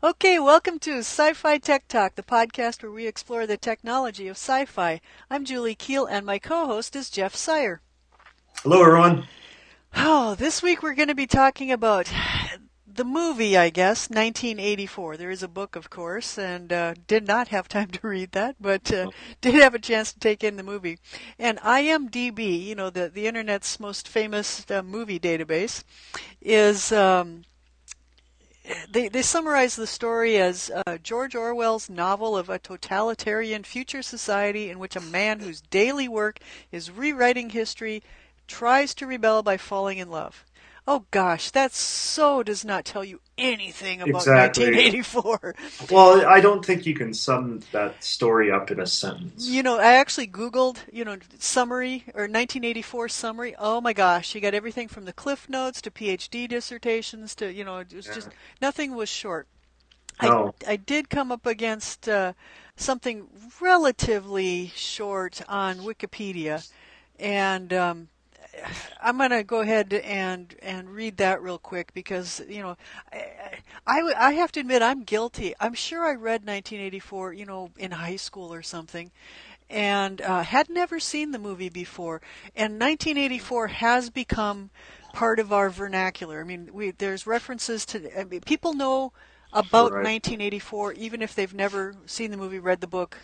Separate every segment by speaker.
Speaker 1: Okay, welcome to Sci Fi Tech Talk, the podcast where we explore the technology of sci fi. I'm Julie Keel, and my co host is Jeff Sire.
Speaker 2: Hello, everyone.
Speaker 1: Oh, this week we're going to be talking about the movie, I guess, 1984. There is a book, of course, and uh, did not have time to read that, but uh, did have a chance to take in the movie. And IMDb, you know, the, the internet's most famous uh, movie database, is. Um, they, they summarize the story as uh, George Orwell's novel of a totalitarian future society in which a man whose daily work is rewriting history tries to rebel by falling in love. Oh gosh, that so does not tell you anything about
Speaker 2: Exactly.
Speaker 1: 1984.
Speaker 2: Well, I don't think you can sum that story up in a sentence.
Speaker 1: You know, I actually Googled, you know, summary or 1984 summary. Oh my gosh, you got everything from the cliff notes to PhD dissertations to, you know, it was just nothing was short.
Speaker 2: No.
Speaker 1: I, I did come up against uh, something relatively short on Wikipedia, and um, I'm going to go ahead and and read that real quick because you know I, I I have to admit I'm guilty. I'm sure I read 1984, you know, in high school or something, and uh, had never seen the movie before. And 1984 has become part of our vernacular. I mean, we there's references to I mean, people know about
Speaker 2: Right.
Speaker 1: 1984 even if they've never seen the movie, read the book.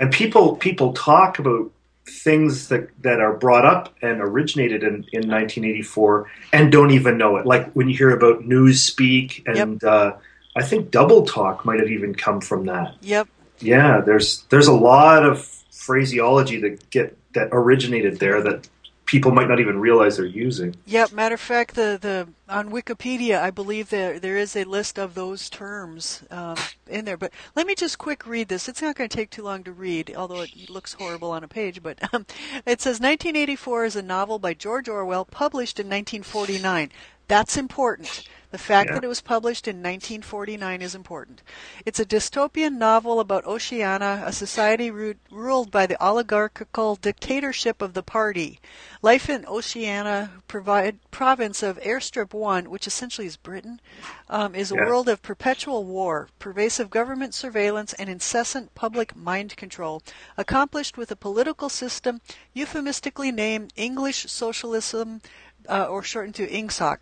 Speaker 2: And people people talk about things that, that are brought up and originated in, in 1984 and don't even know it. Like when you hear about Newspeak and uh, I think Double Talk might have even come from that.
Speaker 1: Yep.
Speaker 2: Yeah, there's there's a lot of phraseology that get that originated there that people might not even realize they're using.
Speaker 1: Yep. Matter of fact, the, the on Wikipedia, I believe there there is a list of those terms um, in there. But let me just quick read this. It's not going to take too long to read, although it looks horrible on a page. But um, it says 1984 is a novel by George Orwell, published in 1949. That's important. The fact
Speaker 2: Yeah.
Speaker 1: that it was published in 1949 is important. It's a dystopian novel about Oceania, a society ru- ruled by the oligarchical dictatorship of the party. Life in Oceania provide, province of Airstrip 1, which essentially is Britain, um, is a
Speaker 2: Yeah.
Speaker 1: world of perpetual war, pervasive government surveillance, and incessant public mind control, accomplished with a political system euphemistically named English Socialism, uh, or shortened to INGSOC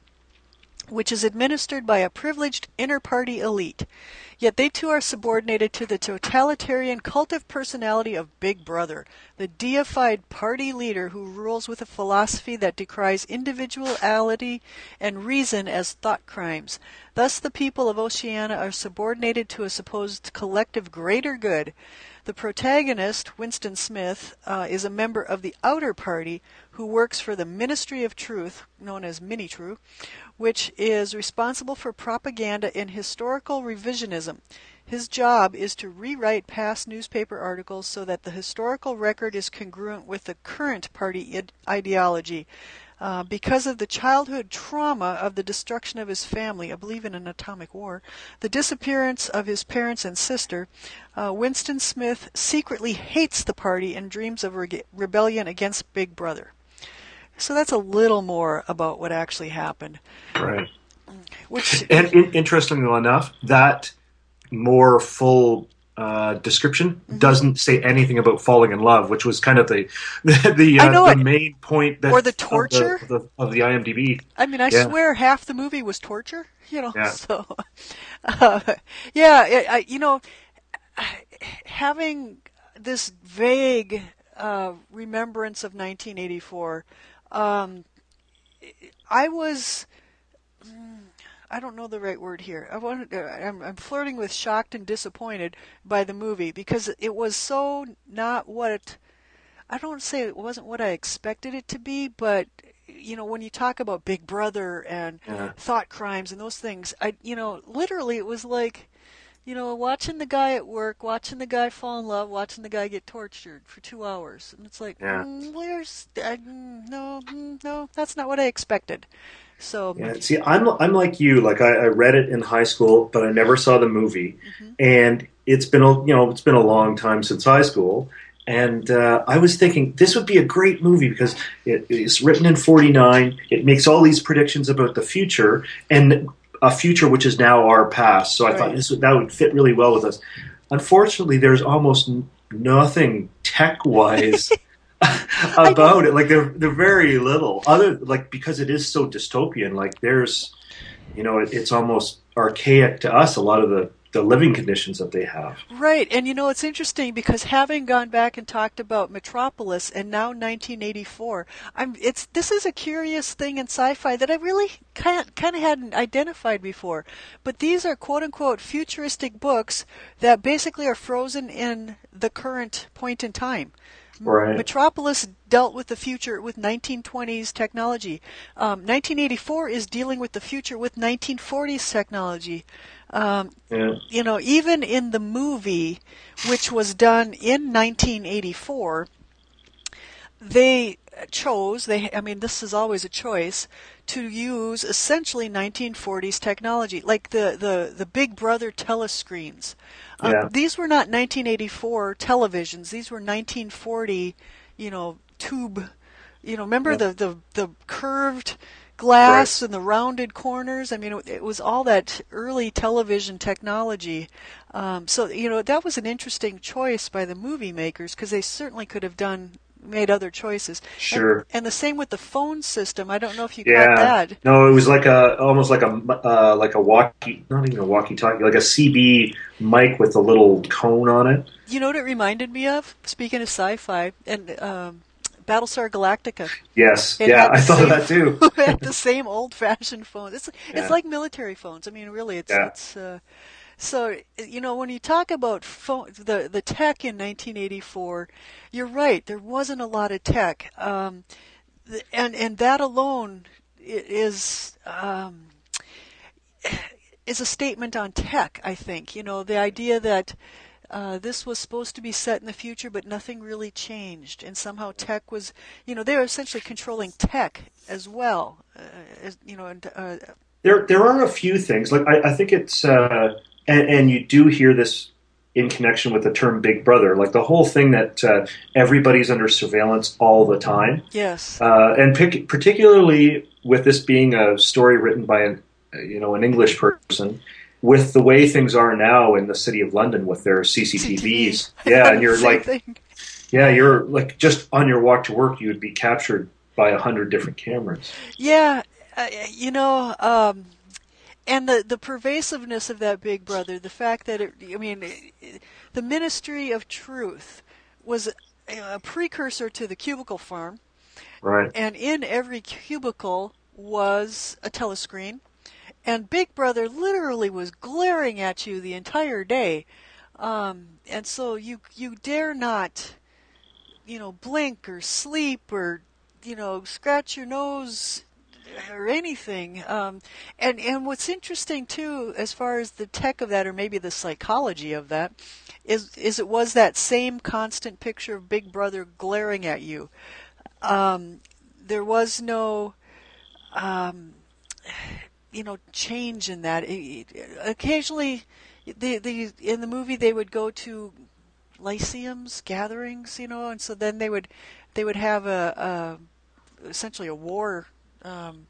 Speaker 1: which is administered by a privileged inner party elite. Yet they too are subordinated to the totalitarian cult of personality of Big Brother, the deified party leader who rules with a philosophy that decries individuality and reason as thought crimes. Thus, the people of Oceania are subordinated to a supposed collective greater good. The protagonist, Winston Smith, uh, is a member of the Outer Party who works for the Ministry of Truth, known as Minitrue, which is responsible for propaganda and historical revisionism. His job is to rewrite past newspaper articles so that the historical record is congruent with the current party id- ideology. Uh, because of the childhood trauma of the destruction of his family, I believe in an atomic war, the disappearance of his parents and sister, uh, Winston Smith secretly hates the party and dreams of rege- rebellion against Big Brother. So that's a little more about what actually happened.
Speaker 2: Right.
Speaker 1: Which
Speaker 2: And in, interestingly enough, that more full uh, description
Speaker 1: Mm-hmm.
Speaker 2: doesn't say anything about falling in love, which was kind of the the, the, uh, the
Speaker 1: it.
Speaker 2: main point that
Speaker 1: Or the
Speaker 2: of
Speaker 1: torture.
Speaker 2: of the, of the IMDb.
Speaker 1: I mean, I
Speaker 2: Yeah.
Speaker 1: swear half the movie was torture. You know,
Speaker 2: Yeah.
Speaker 1: so uh, yeah, I, you know, having this vague uh, remembrance of 1984, um, I was. I don't know the right word here. I wanted, I'm, I'm flirting with shocked and disappointed by the movie because it was so not what I don't say it wasn't what I expected it to be, but you know, when you talk about Big Brother and
Speaker 2: Yeah.
Speaker 1: thought crimes and those things, I you know, literally it was like you know, watching the guy at work, watching the guy fall in love, watching the guy get tortured for two hours, and it's like,
Speaker 2: Yeah.
Speaker 1: mm, where's I, mm, no, mm, no, that's not what I expected. So
Speaker 2: Yeah, see, I'm I'm like you. Like I, I read it in high school, but I never saw the movie.
Speaker 1: Mm-hmm.
Speaker 2: And it's been a you know it's been a long time since high school. And uh, I was thinking this would be a great movie because it is written in '49. It makes all these predictions about the future, and a future which is now our past. So I
Speaker 1: Right.
Speaker 2: thought this would, that would fit really well with us. Unfortunately, there's almost n- nothing tech wise about it. Like they're they're very little other like because it is so dystopian. Like there's you know it, it's almost archaic to us. A lot of the the living conditions that they have.
Speaker 1: Right, and you know it's interesting because having gone back and talked about Metropolis and now 1984, I'm it's this is a curious thing in sci-fi that I really kind kind of hadn't identified before. But these are quote unquote futuristic books that basically are frozen in the current point in time.
Speaker 2: Right.
Speaker 1: Metropolis dealt with the future with 1920s technology. Um, 1984 is dealing with the future with 1940s technology. Um,
Speaker 2: Yeah.
Speaker 1: you know, even in the movie, which was done in 1984, they chose, they, I mean, this is always a choice, to use essentially 1940s technology, like the, the, the Big Brother telescreens. Um,
Speaker 2: Yeah.
Speaker 1: These were not 1984 televisions, these were 1940, you know, tube, you know, remember
Speaker 2: Yeah.
Speaker 1: the, the, the curved glass and the rounded corners. I mean, it, it was all that early television technology. Um, so you know that was an interesting choice by the movie makers because they certainly could have done made other choices.
Speaker 2: Sure.
Speaker 1: And, and the same with the phone system. I don't know if you
Speaker 2: Yeah.
Speaker 1: caught that.
Speaker 2: No, it was like a almost like a uh, like a walkie, not even a walkie-talkie, like a CB mic with a little cone on it.
Speaker 1: You know what it reminded me of? Speaking of sci-fi and um, Battlestar Galactica.
Speaker 2: Yes,
Speaker 1: It
Speaker 2: yeah, I thought of that too.
Speaker 1: had the same old-fashioned phones. It's
Speaker 2: Yeah.
Speaker 1: it's like military phones. I mean, really, it's
Speaker 2: Yeah.
Speaker 1: it's. Uh, so you know, when you talk about phone, the the tech in 1984, you're right. There wasn't a lot of tech, um, and and that alone is. Um, is a statement on tech, I think. You know, the idea that uh, this was supposed to be set in the future, but nothing really changed, and somehow tech was, you know, they were essentially controlling tech as well. Uh, as, you know, and uh,
Speaker 2: There, there are a few things. Like I, I think it's, uh, and, and you do hear this in connection with the term "Big Brother." Like the whole thing that uh, everybody's under surveillance all the time,
Speaker 1: yes,
Speaker 2: uh, and pic- particularly with this being a story written by an, you know, an English person. With the way things are now in the city of London with their CCTVs, yeah, and you're like,
Speaker 1: thing.
Speaker 2: yeah, you're like just on your walk to work, you would be captured by a hundred different cameras.
Speaker 1: Yeah, uh, you know, um, and the the pervasiveness of that Big Brother, the fact that it, I mean, it, the Ministry of Truth was a precursor to the cubicle farm,
Speaker 2: Right.
Speaker 1: and in every cubicle was a telescreen, and Big Brother literally was glaring at you the entire day, um, and so you you dare not, you know, blink or sleep or you know scratch your nose or anything. Um, and and what's interesting too, as far as the tech of that, or maybe the psychology of that, is is it was that same constant picture of Big Brother glaring at you. Um, there was no, um, you know, change in that. It- occasionally, the the in the movie they would go to lyceums, gatherings, you know, and so then they would they would have a, a essentially a war. Um,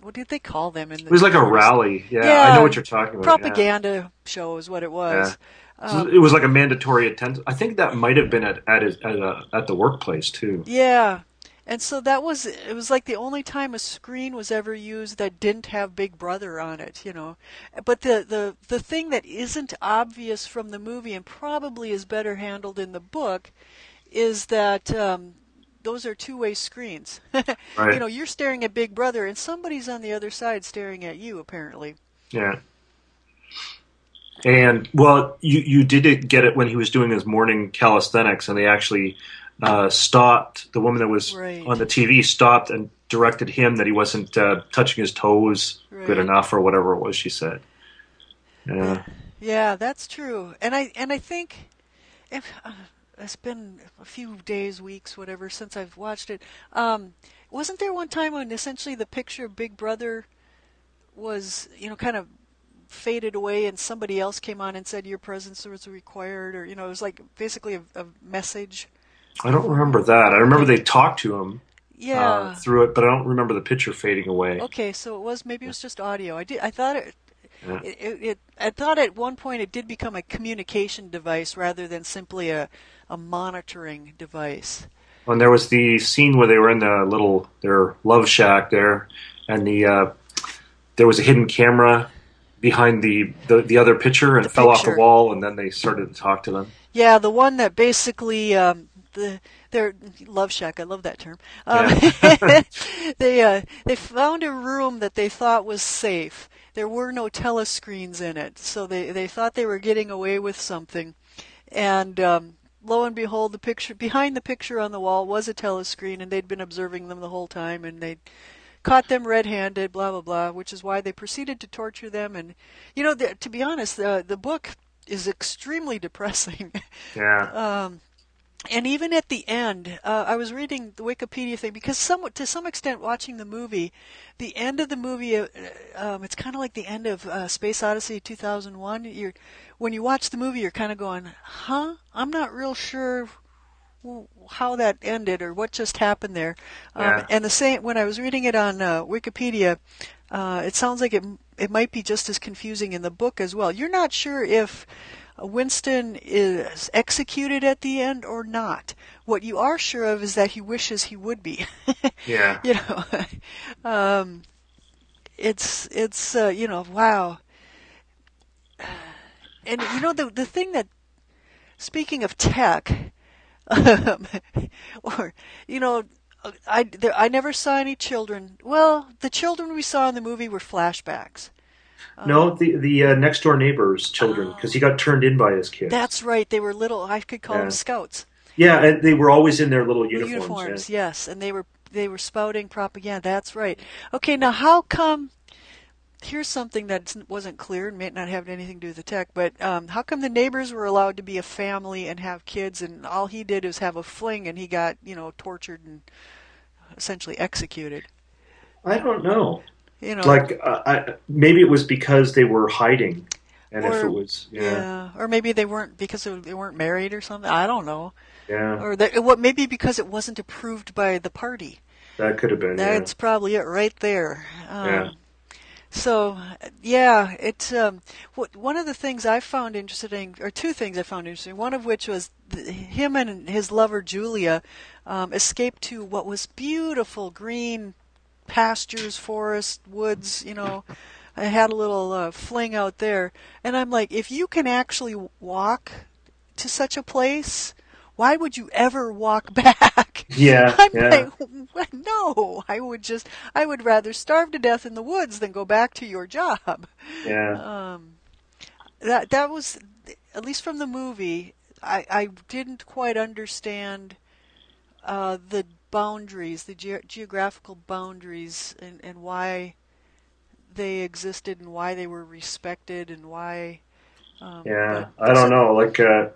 Speaker 1: what did they call them? In the
Speaker 2: It was like a rally. Yeah, I know what you're talking about. yeah.
Speaker 1: propaganda show is what it was.
Speaker 2: So
Speaker 1: Um,
Speaker 2: it was like a mandatory attendance. I think that might have been at at his, at, a, at the workplace too.
Speaker 1: Yeah. And so that was it was like the only time a screen was ever used that didn't have Big Brother on it, you know. But the the the thing that isn't obvious from the movie and probably is better handled in the book is that um those are two-way screens.
Speaker 2: Right.
Speaker 1: You know, you're staring at Big Brother and somebody's on the other side staring at you apparently.
Speaker 2: Yeah. And well, you you did get it when he was doing his morning calisthenics, and they actually uh, stopped the woman that was
Speaker 1: Right.
Speaker 2: on the TV stopped and directed him that he wasn't uh, touching his toes good enough or whatever it was she said. Yeah.
Speaker 1: Yeah, that's true. And I and I think if uh, it's been a few days, weeks, whatever since I've watched it. Um, wasn't there one time when essentially the picture of Big Brother was, you know, kind of faded away and somebody else came on and said your presence was required or you know, it was like basically a, a message.
Speaker 2: I don't remember that. I remember they talked to him
Speaker 1: Yeah.
Speaker 2: uh, through it, but I don't remember the picture fading away.
Speaker 1: Okay, so it was maybe it was just audio. I did I thought it yeah. it, it, I thought at one point it did become a communication device rather than simply a, a monitoring device.
Speaker 2: And there was the scene where they were in the little their love shack there, and the uh, there was a hidden camera behind the, the, the other picture and
Speaker 1: the
Speaker 2: fell
Speaker 1: picture.
Speaker 2: off the wall, and then they started to talk to them.
Speaker 1: Yeah, the one that basically um, the their love shack. I love that term. Um,
Speaker 2: Yeah.
Speaker 1: they uh, they found a room that they thought was safe. There were no telescreens in it, so they they thought they were getting away with something, and. Um, Lo and behold, the picture behind the picture on the wall was a telescreen, and they'd been observing them the whole time, and they'd caught them red-handed, blah blah blah, which is why they proceeded to torture them. And you know, the, to be honest, the the book is extremely depressing.
Speaker 2: Yeah.
Speaker 1: Um, and even at the end, uh, I was reading the Wikipedia thing because some, to some extent, watching the movie, the end of the movie, uh, um, it's kind of like the end of uh, Space Odyssey 2001. You're, when you watch the movie, you're kind of going, "Huh? I'm not real sure how that ended or what just happened there." Um,
Speaker 2: Yeah.
Speaker 1: And the same when I was reading it on uh, Wikipedia, uh, it sounds like it it might be just as confusing in the book as well. You're not sure if Winston is executed at the end or not. What you are sure of is that he wishes he would be.
Speaker 2: Yeah.
Speaker 1: you know, um, it's it's uh, you know wow. And you know the the thing that speaking of tech, um, or you know, I there, I never saw any children. Well, the children we saw in the movie were flashbacks.
Speaker 2: No, the the uh, next door neighbor's children, because he got turned in by his kids.
Speaker 1: That's right. They were little. I could call
Speaker 2: Yeah.
Speaker 1: them scouts.
Speaker 2: yeah, and they were always in their little uniforms.
Speaker 1: uniforms, yes, and they were they were spouting propaganda. That's right. Okay, now how come? Here's something that wasn't clear and may not have anything to do with the tech, but um, how come the neighbors were allowed to be a family and have kids, and all he did was have a fling, and he got you know tortured and essentially executed?
Speaker 2: I don't know.
Speaker 1: You know,
Speaker 2: Like, uh, I, maybe it was because they were hiding, and if
Speaker 1: Or-
Speaker 2: it was, yeah,
Speaker 1: yeah, or maybe they weren't because they weren't married or something. I don't know,
Speaker 2: yeah,
Speaker 1: or that, what maybe because it wasn't approved by the party.
Speaker 2: that could have been. yeah.
Speaker 1: That's probably it right there. Um,
Speaker 2: Yeah.
Speaker 1: So, yeah, it's um, what one of the things I found interesting, or two things I found interesting. One of which was th- him and his lover Julia um, escaped to what was beautiful green pastures, forest, woods. You know, I had a little uh, fling out there, and I'm like, if you can actually walk to such a place, why would you ever walk back?
Speaker 2: Yeah,
Speaker 1: I'm
Speaker 2: yeah.
Speaker 1: like, no, I would just, I would rather starve to death in the woods than go back to your job.
Speaker 2: yeah,
Speaker 1: Um, that that was, at least from the movie, I I didn't quite understand uh, the boundaries, the ge- geographical boundaries, and and why they existed and why they were respected and why. Um,
Speaker 2: yeah. I don't know. Like, uh,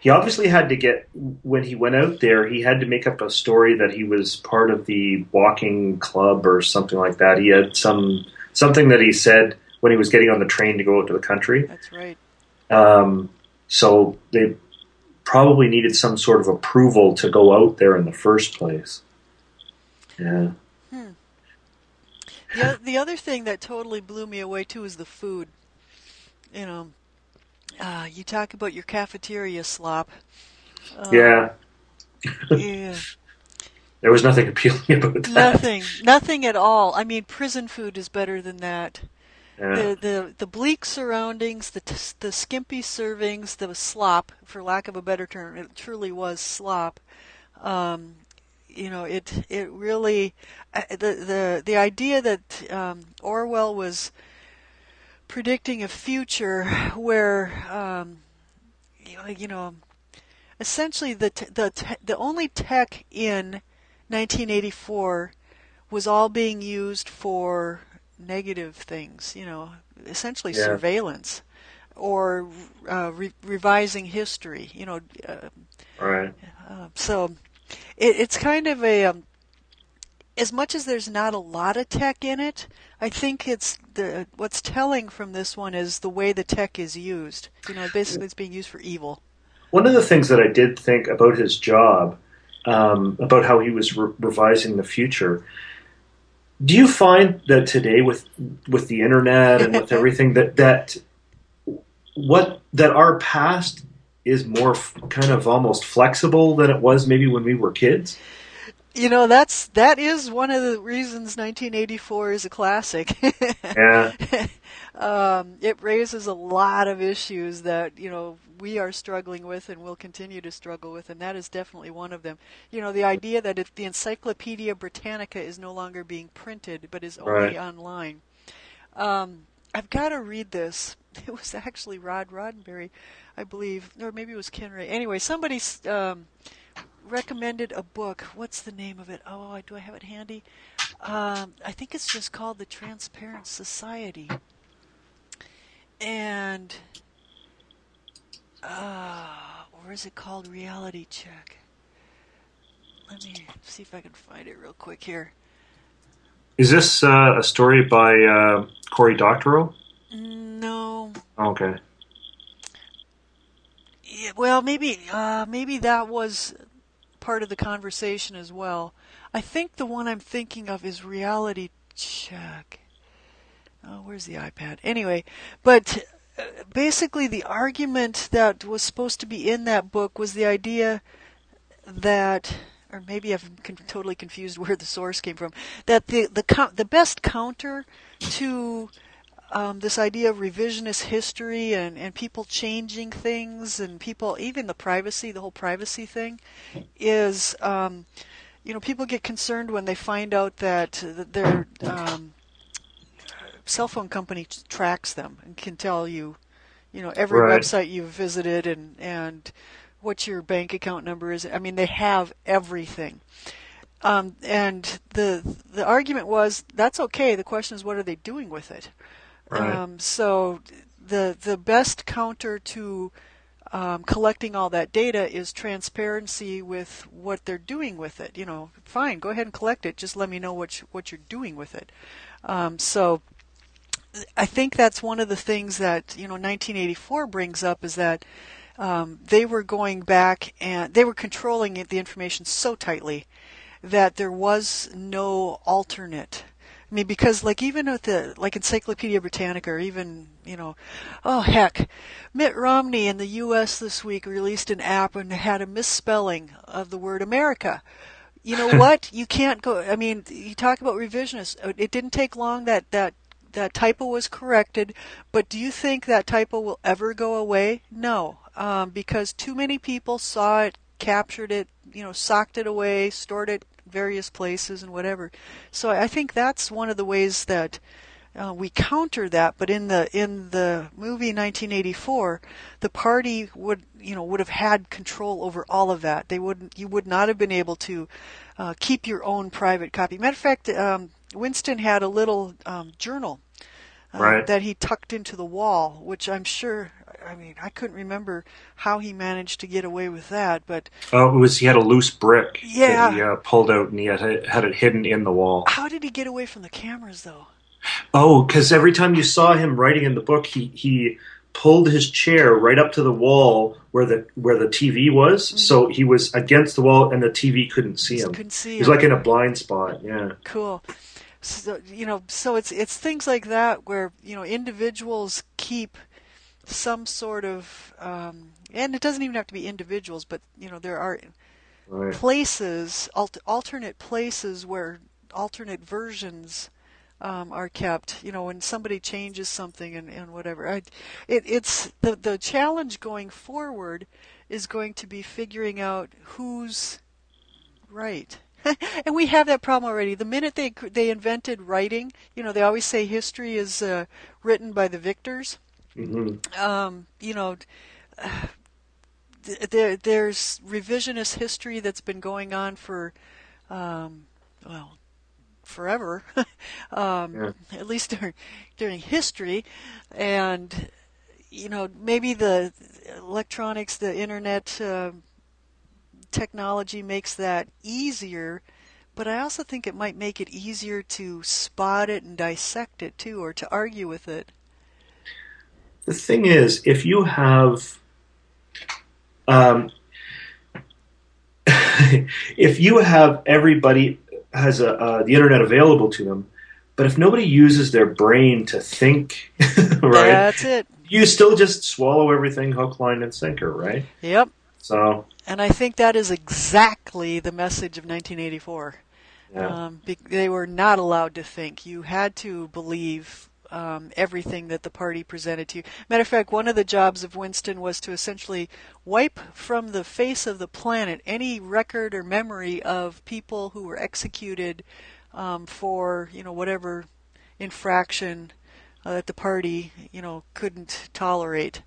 Speaker 2: he obviously had to get when he went out there. He had to make up a story that he was part of the walking club or something like that. He had some something that he said when he was getting on the train to go out to the country.
Speaker 1: That's right.
Speaker 2: Um, so they probably needed some sort of approval to go out there in the first place. Yeah.
Speaker 1: The, the other thing that totally blew me away too is the food. You know, uh, you talk about your cafeteria slop. Uh,
Speaker 2: Yeah.
Speaker 1: yeah.
Speaker 2: There was nothing appealing about that.
Speaker 1: Nothing. Nothing at all. I mean, prison food is better than that. The the the bleak surroundings, the t- the skimpy servings, the slop, for lack of a better term, it truly was slop. Um, you know, it it really uh, the the the idea that um, Orwell was predicting a future where um, you know, you know essentially the t- the t- the only tech in 1984 was all being used for negative things, you know, essentially
Speaker 2: Yeah.
Speaker 1: surveillance or uh, re- revising history, you know. Uh,
Speaker 2: right.
Speaker 1: uh, so it, it's kind of a um, as much as there's not a lot of tech in it, I think it's the what's telling from this one is the way the tech is used. You know, basically it's being used for evil.
Speaker 2: One of the things that I did think about his job, um, about how he was re- revising the future, do you find that today with with the internet and with everything that that what that our past is more f- kind of almost flexible than it was maybe when we were kids?
Speaker 1: You know, that's that is one of the reasons 1984 is a classic.
Speaker 2: Yeah.
Speaker 1: um, it raises a lot of issues that you know we are struggling with and will continue to struggle with, and that is definitely one of them. You know, the idea that if the Encyclopedia Britannica is no longer being printed but is only
Speaker 2: Right.
Speaker 1: online. Um, I've got to read this. It was actually Rod Roddenberry, I believe, or maybe it was Ken Ray. Anyway, somebody um, recommended a book. What's the name of it? Oh, do I have it handy? Um, I think it's just called The Transparent Society. And, uh, or is it called Reality Check? Let me see if I can find it real quick here.
Speaker 2: Is this uh, a story by uh, Cory Doctorow?
Speaker 1: No,
Speaker 2: Oh, okay.
Speaker 1: Yeah, well, maybe uh, maybe that was part of the conversation as well. I think the one I'm thinking of is Reality Check. Oh, where's the iPad? Anyway, but uh, basically the argument that was supposed to be in that book was the idea that or maybe con- totally confused where the source came from that the the the best counter to um, this idea of revisionist history and, and people changing things and people even the privacy the whole privacy thing is um, you know people get concerned when they find out that uh, their um, cell phone company tracks them and can tell you you know every
Speaker 2: Right.
Speaker 1: website you've visited and and what your bank account number is I mean they have everything um, and the the argument was that's okay the question is what are they doing with it
Speaker 2: Right.
Speaker 1: um, so the the best counter to um, collecting all that data is transparency with what they're doing with it. You know, fine, go ahead and collect it. Just let me know what you, what you're doing with it. Um, so I think that's one of the things that you know 1984 brings up is that um, they were going back and they were controlling it, the information so tightly that there was no alternate. I mean, because like even with the like Encyclopedia Britannica, or even you know, oh heck, Mitt Romney in the U.S. this week released an app and had a misspelling of the word America. You know what? You can't go. I mean, you talk about revisionist. It didn't take long that that that typo was corrected, but do you think that typo will ever go away? No, um, because too many people saw it, captured it, you know, socked it away, stored it various places and whatever. So I think that's one of the ways that uh, we counter that. But in the in the movie 1984, the party would you know would have had control over all of that. They wouldn't you would not have been able to uh, keep your own private copy. Matter of fact, um, Winston had a little um, journal uh,
Speaker 2: Right.
Speaker 1: that he tucked into the wall, which I'm sure. I mean, I couldn't remember how he managed to get away with that, but
Speaker 2: Oh, it was he had a loose brick
Speaker 1: Yeah.
Speaker 2: that he uh, pulled out and he had had it hidden in the wall.
Speaker 1: how did he get away from the cameras, though?
Speaker 2: Oh, because every time you saw him writing in the book, he he pulled his chair right up to the wall where the where the TV was, so he was against the wall and the TV couldn't see him.
Speaker 1: Couldn't see
Speaker 2: He was
Speaker 1: him.
Speaker 2: like in a blind spot. Yeah,
Speaker 1: cool so you know so it's it's things like that where you know individuals keep some sort of um, and it doesn't even have to be individuals but you know there are
Speaker 2: right.
Speaker 1: places alt- alternate places where alternate versions um, are kept. You know when somebody changes something and, and whatever. I, it, it's the the challenge going forward is going to be figuring out who's right and we have that problem already the minute they they invented writing you know they always say history is uh, written by the victors
Speaker 2: hmm
Speaker 1: um, you know, th- there there's revisionist history that's been going on for, um, well, forever, um,
Speaker 2: Yeah.
Speaker 1: at least during, during history, and you know maybe the electronics, the internet. Uh, technology makes that easier but I also think it might make it easier to spot it and dissect it too, or to argue with it.
Speaker 2: The thing is, if you have, um, if you have everybody, has a, uh, the internet available to them, but if nobody uses their brain to think, right?
Speaker 1: That's it.
Speaker 2: You still just swallow everything hook, line, and sinker, right?
Speaker 1: Yep.
Speaker 2: So,
Speaker 1: And I think that is exactly the message of 1984.
Speaker 2: yeah.
Speaker 1: Um, be- they were not allowed to think. You had to believe um, everything that the party presented to you. Matter of fact, one of the jobs of Winston was to essentially wipe from the face of the planet any record or memory of people who were executed um, for you know whatever infraction uh, that the party you know couldn't tolerate.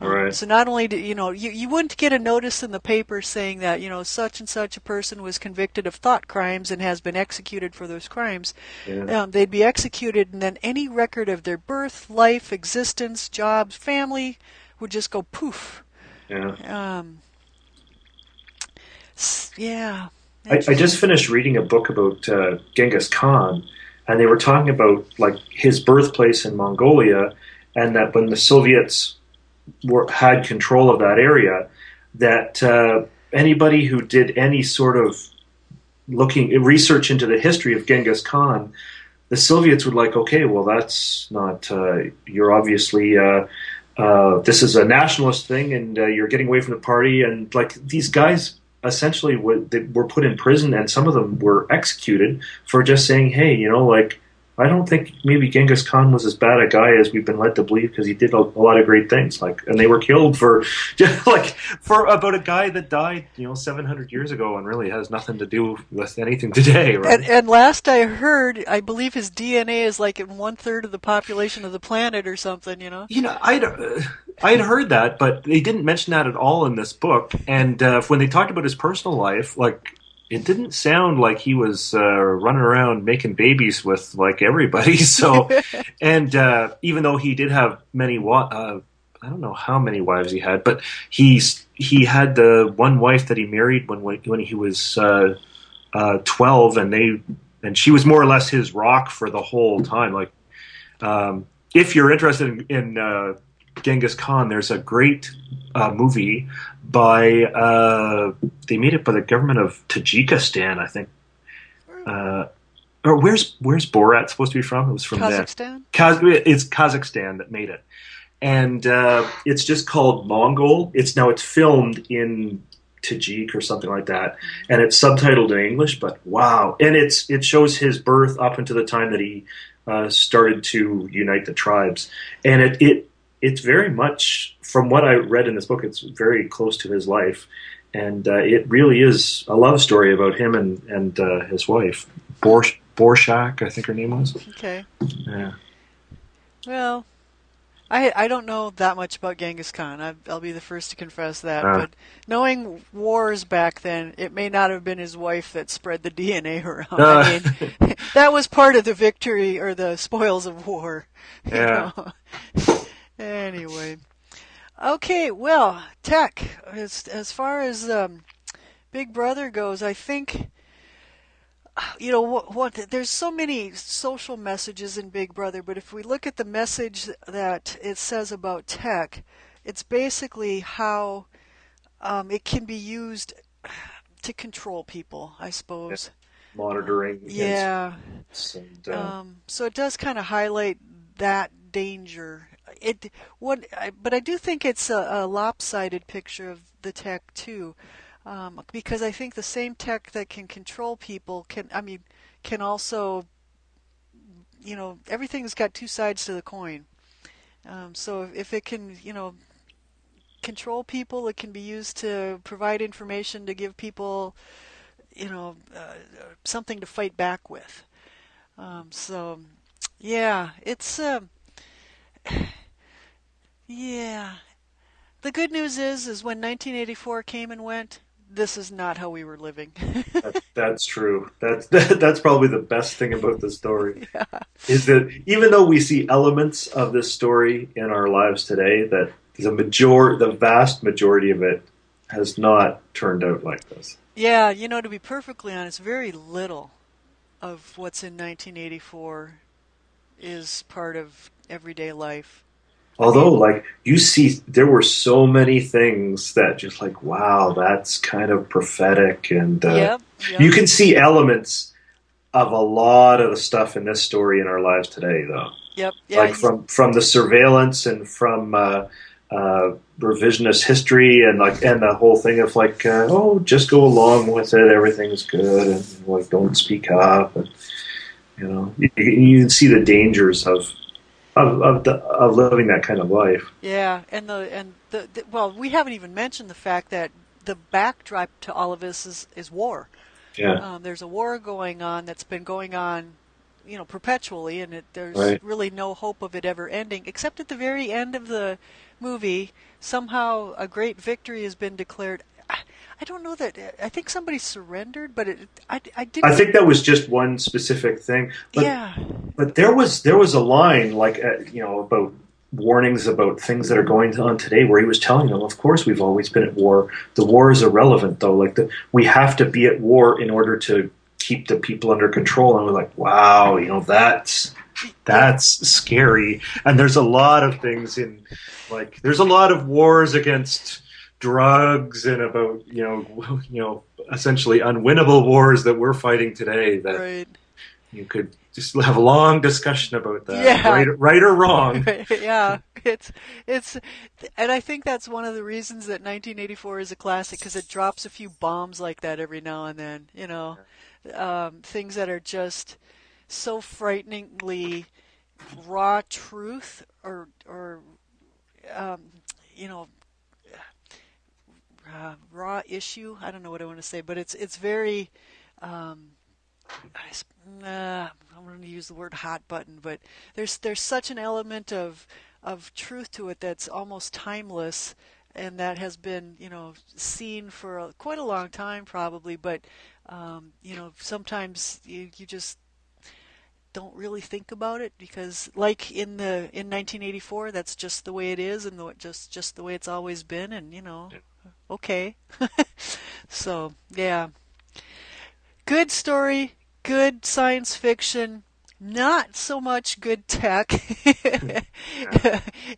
Speaker 1: Um,
Speaker 2: Right.
Speaker 1: So not only do you know you, you wouldn't get a notice in the paper saying that you know such and such a person was convicted of thought crimes and has been executed for those crimes.
Speaker 2: yeah.
Speaker 1: Um, they'd be executed, and then any record of their birth, life, existence, jobs, family would just go poof.
Speaker 2: yeah.
Speaker 1: Um, yeah.
Speaker 2: I, I just finished reading a book about uh, Genghis Khan, and they were talking about like his birthplace in Mongolia, and that when the Soviets were, had control of that area, that uh, anybody who did any sort of looking research into the history of Genghis Khan, the Soviets would like, okay, well, that's not uh, you're obviously. Uh, uh, this is a nationalist thing, and uh, you're getting away from the party. And like these guys essentially were, were put in prison, and some of them were executed for just saying, "Hey, you know, like I don't think maybe Genghis Khan was as bad a guy as we've been led to believe because he did a, a lot of great things." Like, and they were killed for just like for about a guy that died, you know, 700 years ago, and really has nothing to do with anything today, right?
Speaker 1: And, and last I heard, I believe his DNA is like in one third of the population of the planet or something. You know.
Speaker 2: You know, I'd uh, I'd heard that, but they didn't mention that at all in this book. And uh, when they talked about his personal life, like it didn't sound like he was uh, running around making babies with like everybody. So, and uh, even though he did have many, wa- uh, I don't know how many wives he had, but he's he had the one wife that he married when when he was uh, uh, twelve, and they and she was more or less his rock for the whole time. Like, um, if you're interested in, in uh, Genghis Khan, there's a great uh, movie by uh, they made it by the government of Tajikistan, I think. Uh, or where's where's Borat supposed to be from? It was from.
Speaker 1: Kazakhstan.
Speaker 2: Kaz- it's Kazakhstan that made it, and uh, it's just called Mongol. It's now it's filmed in Tajik or something like that, and it's subtitled in English. But wow, and it's it shows his birth up into the time that he uh, started to unite the tribes, and it it it's very much from what I read in this book. It's very close to his life, and uh, it really is a love story about him and and uh, his wife. Borsh Borshak, I think her name was.
Speaker 1: Okay.
Speaker 2: Yeah.
Speaker 1: Well, I I don't know that much about Genghis Khan. I, I'll be the first to confess that.
Speaker 2: Uh.
Speaker 1: but knowing wars back then, it may not have been his wife that spread the DNA around. I mean, that was part of the victory or the spoils of war. you
Speaker 2: Yeah.
Speaker 1: Anyway, okay. Well, tech. As as far as um, Big Brother goes, I think you know what, what there's so many social messages in big brother but if we look at the message that it says about tech it's basically how um, it can be used to control people i suppose
Speaker 2: monitoring.
Speaker 1: yeah
Speaker 2: And, uh,
Speaker 1: um, so it does kind of highlight that danger it what I, but i do think it's a, a lopsided picture of the tech too um, because I think the same tech that can control people can, I mean, can also, you know, everything's got two sides to the coin. Um, so if it can, you know, control people, it can be used to provide information to give people, you know, uh, something to fight back with. Um, so, yeah, it's, um, yeah. The good news is, is when 1984 came and went, this is not how we were living.
Speaker 2: that, that's true. That's that, that's probably the best thing about the story is that even though we see elements of this story in our lives today, that the major, the vast majority of it has not turned out like this.
Speaker 1: yeah, you know, to be perfectly honest, very little of what's in 1984 is part of everyday life.
Speaker 2: Although, like you see, there were so many things that just like, wow, that's kind of prophetic, and uh,
Speaker 1: yep, yep.
Speaker 2: you can see elements of a lot of the stuff in this story in our lives today, though.
Speaker 1: Yep. Yeah,
Speaker 2: like from from the surveillance and from uh, uh, revisionist history and like and the whole thing of like uh, oh just go along with it everything's good and like don't speak up and you know you, you can see the dangers of of of, the, of living that kind of life.
Speaker 1: Yeah, and the and the, the well we haven't even mentioned the fact that the backdrop to all of this is is war.
Speaker 2: Yeah.
Speaker 1: Um, there's a war going on that's been going on you know perpetually and it, there's
Speaker 2: Right.
Speaker 1: really no hope of it ever ending except at the very end of the movie somehow a great victory has been declared I, don't know that I think somebody surrendered but it I, I didn't
Speaker 2: I think that was just one specific thing, but
Speaker 1: yeah.
Speaker 2: but there was there was a line like uh, you know about warnings about things that are going on today where he was telling them of course we've always been at war. The war is irrelevant though. Like the, we have to be at war in order to keep the people under control. And we're like wow you know that's that's scary. And there's a lot of things in like there's a lot of wars against drugs and about you know you know essentially unwinnable wars that we're fighting today that
Speaker 1: right
Speaker 2: you could just have a long discussion about that
Speaker 1: Yeah.
Speaker 2: right, right or wrong
Speaker 1: yeah, it's it's, and I think that's one of the reasons that 1984 is a classic because it drops a few bombs like that every now and then. You know, um, things that are just so frighteningly raw truth or or um, you know uh, raw issue. I don't know what I want to say, but it's it's very. Um, I s- uh, I'm going to use the word hot button, but there's there's such an element of of truth to it that's almost timeless, and that has been you know seen for a, quite a long time probably. But um, you know sometimes you you just don't really think about it because like in the in 1984 that's just the way it is and the, just just the way it's always been and you know okay. So yeah. Good story good science fiction not so much good tech.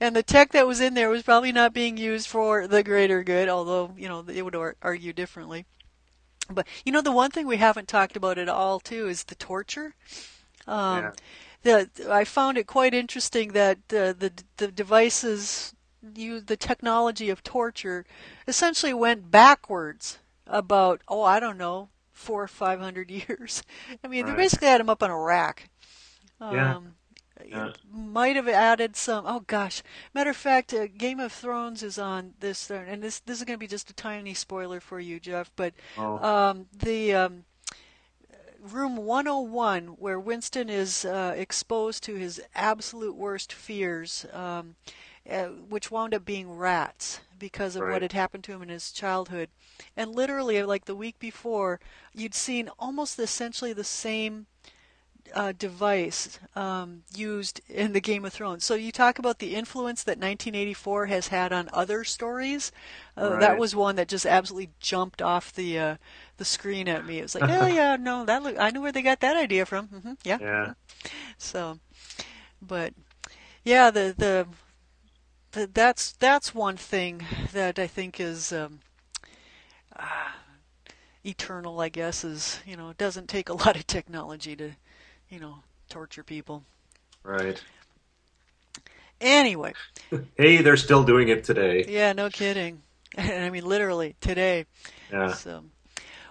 Speaker 1: And the tech that was in there was probably not being used for the greater good although you know they would argue differently. But you know the one thing we haven't talked about at all too is the torture. Um, the I found it quite interesting that uh, the the devices use the technology of torture essentially went backwards about oh I don't know four or five hundred years. I mean they basically had him up on a rack.
Speaker 2: Yeah.
Speaker 1: Um,
Speaker 2: Yeah.
Speaker 1: Might have added some. Oh gosh, matter of fact, uh, Game of Thrones is on this, uh, and this this is going to be just a tiny spoiler for you, Jeff. But
Speaker 2: Oh.
Speaker 1: um, the um, room 101 where Winston is uh, exposed to his absolute worst fears, um, uh, which wound up being rats because of
Speaker 2: Right.
Speaker 1: what had happened to him in his childhood. And literally, like the week before, you'd seen almost essentially the same uh, device um, used in the Game of Thrones. So you talk about the influence that 1984 has had on other stories. Uh, That was one that just absolutely jumped off the uh, the screen at me. It was like, oh yeah, no, that look, I knew where they got that idea from. hmm yeah.
Speaker 2: yeah
Speaker 1: So, but yeah, the the that's that's one thing that I think is um, ah, eternal. I guess is you know it doesn't take a lot of technology to you know torture people.
Speaker 2: right
Speaker 1: Anyway,
Speaker 2: hey they're still doing it today
Speaker 1: yeah, no kidding. I mean literally today.
Speaker 2: yeah
Speaker 1: So,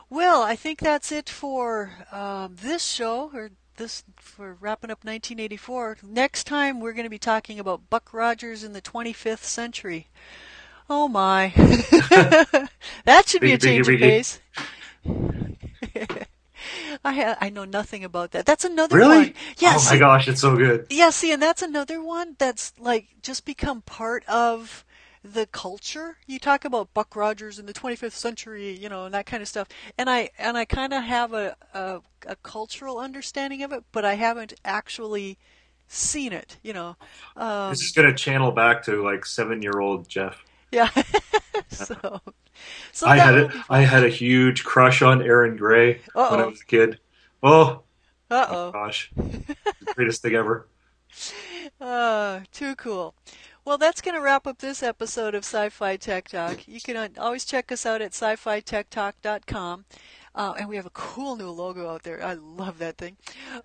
Speaker 1: well, I think that's it for um, this show, or this for wrapping up 1984. Next time, we're going to be talking about Buck Rogers in the 25th century. Oh my, that should be a change of pace. I ha- I know nothing about that. That's another
Speaker 2: really
Speaker 1: one. Yeah,
Speaker 2: oh my gosh it's so good
Speaker 1: yeah, see, and that's another one that's like just become part of the culture. You talk about Buck Rogers in the 25th century, you know, and that kind of stuff. And I and I kind of have a, a a cultural understanding of it, but I haven't actually seen it. You know, um,
Speaker 2: this is gonna channel back to like seven year old jeff
Speaker 1: yeah. so, so
Speaker 2: i had a, i had a huge crush on Erin Gray when i was a kid oh
Speaker 1: Uh-oh.
Speaker 2: gosh the greatest thing ever
Speaker 1: Uh, too cool. Well, that's going to wrap up this episode of Sci-Fi Tech Talk. You can uh, always check us out at sci-fi techtalk.com. Uh, and we have a cool new logo out there. I love that thing.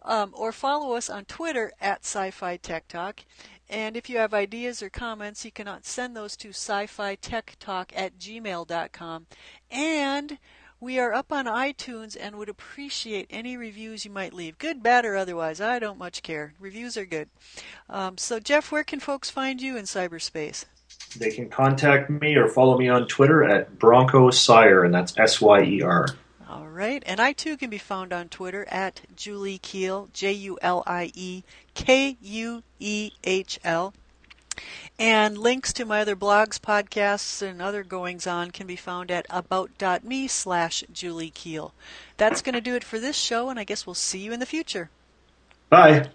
Speaker 1: Um, or follow us on Twitter at Sci-Fi Tech Talk. And if you have ideas or comments, you can send those to sci-fi tech talk at gmail.com. And we are up on iTunes and would appreciate any reviews you might leave, good, bad, or otherwise. I don't much care. Reviews are good. Um, so, Jeff, where can folks find you in cyberspace?
Speaker 2: They can contact me or follow me on Twitter at Bronco Syer, and that's S Y E R.
Speaker 1: All right. And I too can be found on Twitter at Julie Kuehl, J U L I E K U E H L. And links to my other blogs, podcasts, and other goings on can be found at about.me slash Julie Kuehl. That's going to do it for this show, and I guess we'll see you in the future.
Speaker 2: Bye.